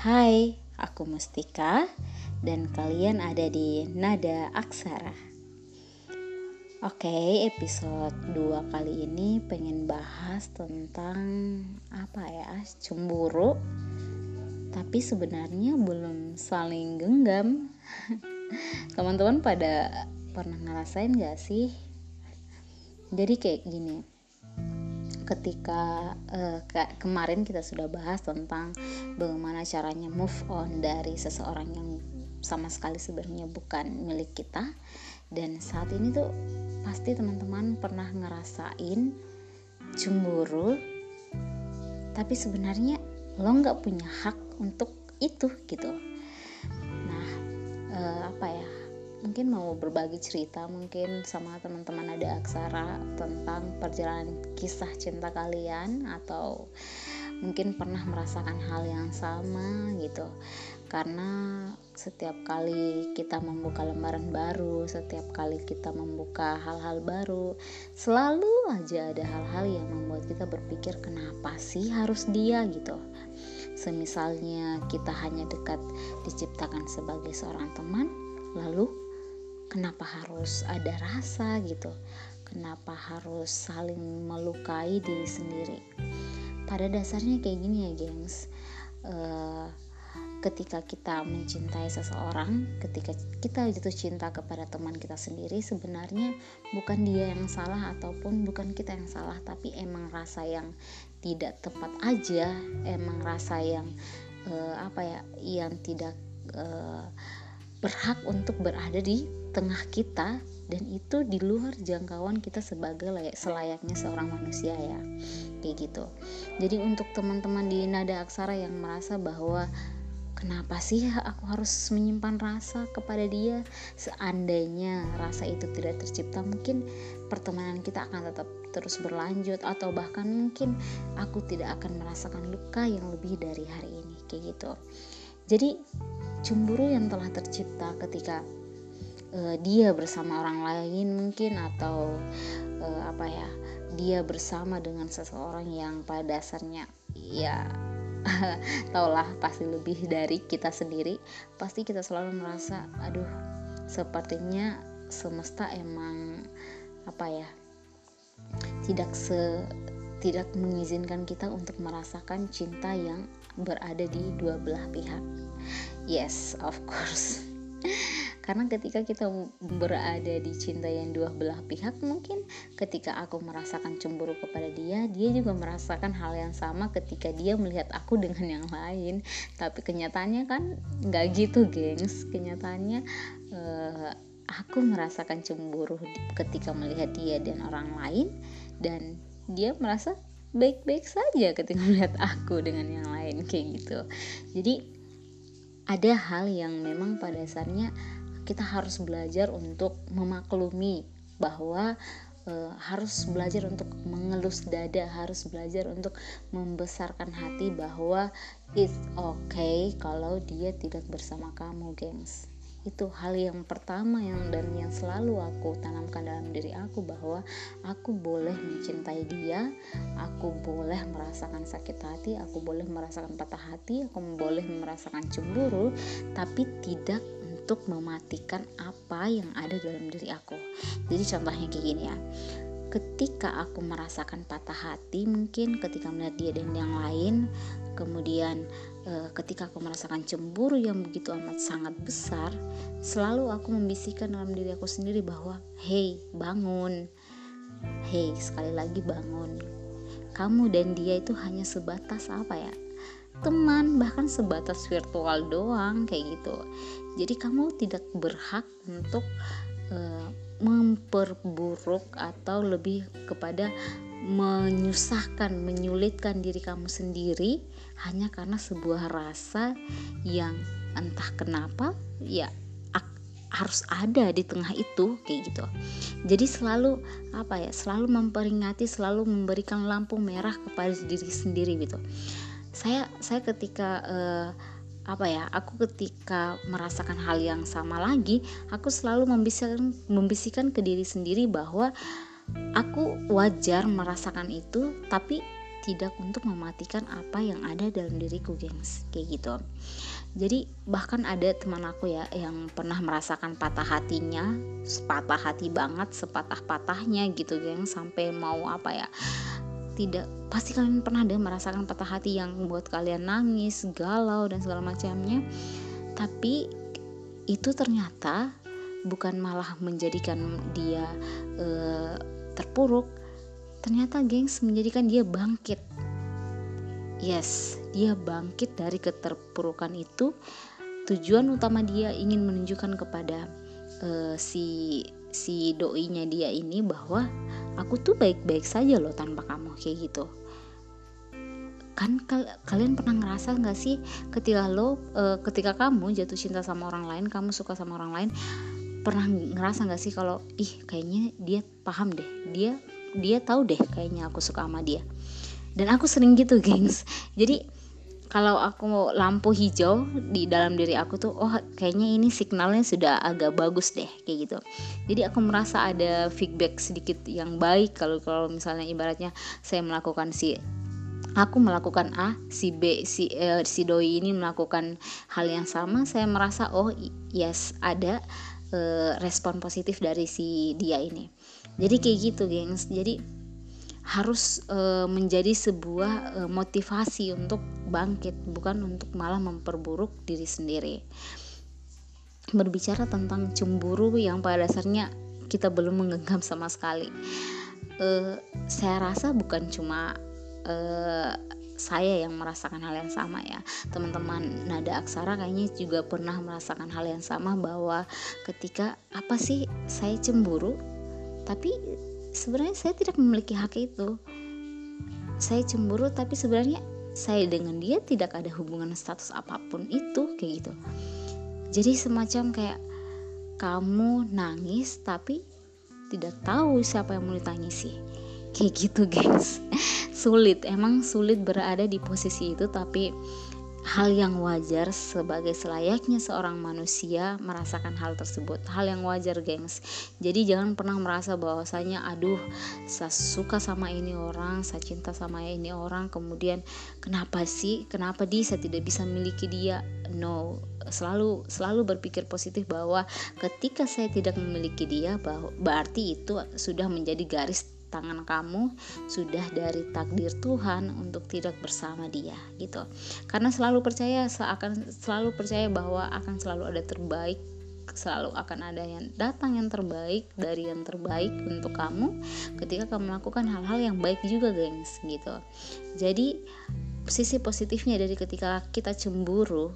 Hai, aku Mustika dan kalian ada di Nada Aksara. Oke, episode 2 kali ini pengen bahas tentang apa ya? Cemburu. Tapi sebenarnya belum saling genggam. Teman-teman pada pernah ngerasain gak sih? Jadi kayak gini ketika uh, ke kemarin kita sudah bahas tentang bagaimana caranya move on dari seseorang yang sama sekali sebenarnya bukan milik kita. Dan saat ini tuh pasti teman-teman pernah ngerasain cemburu tapi sebenarnya lo nggak punya hak untuk itu gitu. Nah uh, apa ya mungkin mau berbagi cerita mungkin sama teman-teman ada aksara tentang perjalanan kisah cinta kalian atau mungkin pernah merasakan hal yang sama gitu. Karena setiap kali kita membuka lembaran baru setiap kali kita membuka hal-hal baru selalu aja ada hal-hal yang membuat kita berpikir kenapa sih harus dia? gitu. Semisalnya kita hanya dekat diciptakan sebagai seorang teman lalu kenapa harus ada rasa gitu? Kenapa harus saling melukai diri sendiri? Pada dasarnya kayak gini ya gengs. Uh, ketika kita mencintai seseorang, ketika kita jatuh cinta kepada teman kita sendiri, sebenarnya bukan dia yang salah ataupun bukan kita yang salah, tapi emang rasa yang tidak tepat aja, emang rasa yang uh, apa ya, yang tidak uh, berhak untuk berada di tengah kita dan itu di luar jangkauan kita sebagai layak selayaknya seorang manusia ya kayak gitu. Jadi untuk teman-teman di nada aksara yang merasa bahwa kenapa sih aku harus menyimpan rasa kepada dia? Seandainya rasa itu tidak tercipta mungkin pertemanan kita akan tetap terus berlanjut atau bahkan mungkin aku tidak akan merasakan luka yang lebih dari hari ini kayak gitu. Jadi cemburu yang telah tercipta ketika uh, dia bersama orang lain mungkin atau uh, apa ya dia bersama dengan seseorang yang pada dasarnya ya taulah pasti lebih dari kita sendiri pasti kita selalu merasa aduh sepertinya semesta emang apa ya tidak se tidak mengizinkan kita untuk merasakan cinta yang berada di dua belah pihak. Yes of course karena ketika kita berada di cinta yang dua belah pihak mungkin ketika aku merasakan cemburu kepada dia dia juga merasakan hal yang sama ketika dia melihat aku dengan yang lain. Tapi kenyataannya kan nggak gitu gengs. Kenyataannya uh, aku merasakan cemburu ketika melihat dia dan orang lain dan dia merasa baik-baik saja ketika melihat aku dengan yang lain kayak gitu. Jadi ada hal yang memang pada dasarnya kita harus belajar untuk memaklumi bahwa e, harus belajar untuk mengelus dada, harus belajar untuk membesarkan hati bahwa it's okay kalau dia tidak bersama kamu, gengs. Itu hal yang pertama yang dan yang selalu aku tanamkan dalam diri aku bahwa aku boleh mencintai dia aku boleh merasakan sakit hati aku boleh merasakan patah hati aku boleh merasakan cemburu tapi tidak untuk mematikan apa yang ada dalam diri aku jadi contohnya kayak gini ya ketika aku merasakan patah hati mungkin ketika melihat dia dan yang lain kemudian e, ketika aku merasakan cemburu yang begitu amat sangat besar, selalu aku membisikkan dalam diri aku sendiri bahwa, "Hey, bangun. Hey, sekali lagi bangun. Kamu dan dia itu hanya sebatas apa ya? Teman, bahkan sebatas virtual doang kayak gitu. Jadi kamu tidak berhak untuk e, memperburuk atau lebih kepada menyusahkan, menyulitkan diri kamu sendiri hanya karena sebuah rasa yang entah kenapa ya harus ada di tengah itu kayak gitu. Jadi selalu apa ya? Selalu memperingati, selalu memberikan lampu merah kepada diri sendiri gitu. Saya saya ketika uh, apa ya aku ketika merasakan hal yang sama lagi aku selalu membisikkan membisikkan ke diri sendiri bahwa aku wajar merasakan itu tapi tidak untuk mematikan apa yang ada dalam diriku gengs. Kayak gitu. Jadi bahkan ada teman aku ya yang pernah merasakan patah hatinya patah hati banget sepatah-patahnya gitu geng sampai mau apa ya tidak pasti kalian pernah deh merasakan patah hati yang membuat kalian nangis galau dan segala macamnya. Tapi itu ternyata bukan malah menjadikan dia uh, terpuruk. Ternyata gengs menjadikan dia bangkit. Yes dia bangkit dari keterpurukan itu. Tujuan utama dia ingin menunjukkan kepada uh, si si doinya dia ini bahwa aku tuh baik-baik saja loh tanpa kamu kayak gitu. Kan kal kalian pernah ngerasa nggak sih ketika lo uh, ketika kamu jatuh cinta sama orang lain kamu suka sama orang lain pernah ngerasa nggak sih kalau ih kayaknya dia paham deh dia dia tahu deh kayaknya aku suka sama dia. Dan aku sering gitu gengs. Jadi kalau aku lampu hijau di dalam diri aku tuh oh kayaknya ini signalnya sudah agak bagus deh kayak gitu jadi aku merasa ada feedback sedikit yang baik kalau kalau misalnya ibaratnya saya melakukan si aku melakukan A, si B, si eh, si doi ini melakukan hal yang sama, saya merasa oh yes ada eh, respon positif dari si dia ini. Jadi kayak gitu, gengs. Jadi harus eh, menjadi sebuah eh, motivasi untuk bangkit, bukan untuk malah memperburuk diri sendiri. Berbicara tentang cemburu yang pada dasarnya kita belum menggenggam sama sekali. Uh, saya rasa bukan cuma uh, saya yang merasakan hal yang sama ya teman-teman nada aksara kayaknya juga pernah merasakan hal yang sama bahwa ketika apa sih saya cemburu tapi sebenarnya saya tidak memiliki hak itu. Saya cemburu tapi sebenarnya saya dengan dia tidak ada hubungan status apa pun itu kayak gitu. Jadi semacam kayak kamu nangis tapi tidak tahu siapa yang mau ditangisi kayak gitu guys. Sulit emang sulit berada di posisi itu tapi hal yang wajar sebagai selayaknya seorang manusia merasakan hal tersebut. Hal yang wajar gengs. Jadi jangan pernah merasa bahwasanya aduh saya suka sama ini orang saya cinta sama ini orang kemudian kenapa sih kenapa dia saya tidak bisa miliki dia? No. Selalu selalu berpikir positif bahwa ketika saya tidak memiliki dia bahwa berarti itu sudah menjadi garis tangan kamu sudah dari takdir Tuhan untuk tidak bersama dia gitu. Karena selalu percaya akan selalu percaya bahwa akan selalu ada terbaik selalu akan ada yang datang yang terbaik dari yang terbaik untuk kamu ketika kamu melakukan hal-hal yang baik juga gengs gitu. Jadi sisi positifnya dari ketika kita cemburu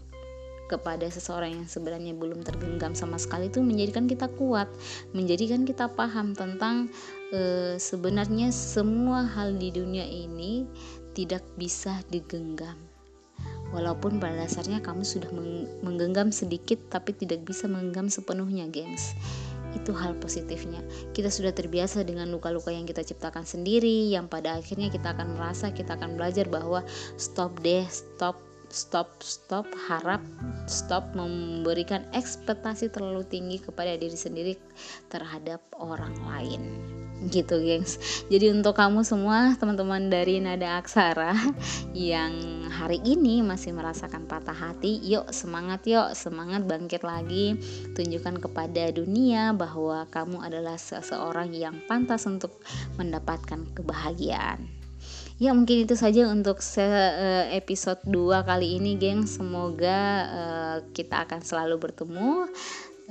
kepada seseorang yang sebenarnya belum tergenggam sama sekali itu menjadikan kita kuat, menjadikan kita paham tentang e, sebenarnya semua hal di dunia ini tidak bisa digenggam. Walaupun pada dasarnya kamu sudah menggenggam sedikit tapi tidak bisa menggenggam sepenuhnya, gengs. Itu hal positifnya. Kita sudah terbiasa dengan luka-luka yang kita ciptakan sendiri yang pada akhirnya kita akan merasa kita akan belajar bahwa stop deh, stop stop stop harap stop memberikan ekspektasi terlalu tinggi kepada diri sendiri terhadap orang lain. Gitu gengs. Jadi untuk kamu semua teman-teman dari nada aksara yang hari ini masih merasakan patah hati yuk semangat yuk semangat bangkit lagi. Tunjukkan kepada dunia bahwa kamu adalah seseorang yang pantas untuk mendapatkan kebahagiaan ya mungkin itu saja untuk eh, episode 2 kali ini geng. Semoga uh, kita akan selalu bertemu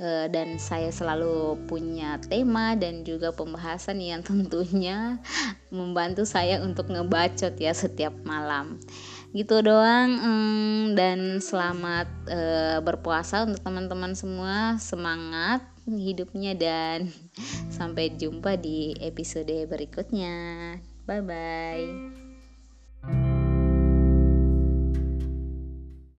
uh, dan saya selalu punya tema dan juga pembahasan yang tentunya membantu saya untuk ngebacot ya setiap malam. Gitu doang um, dan selamat uh, berpuasa untuk teman-teman semua. Semangat hidupnya dan sampai jumpa di episode berikutnya Bye bye.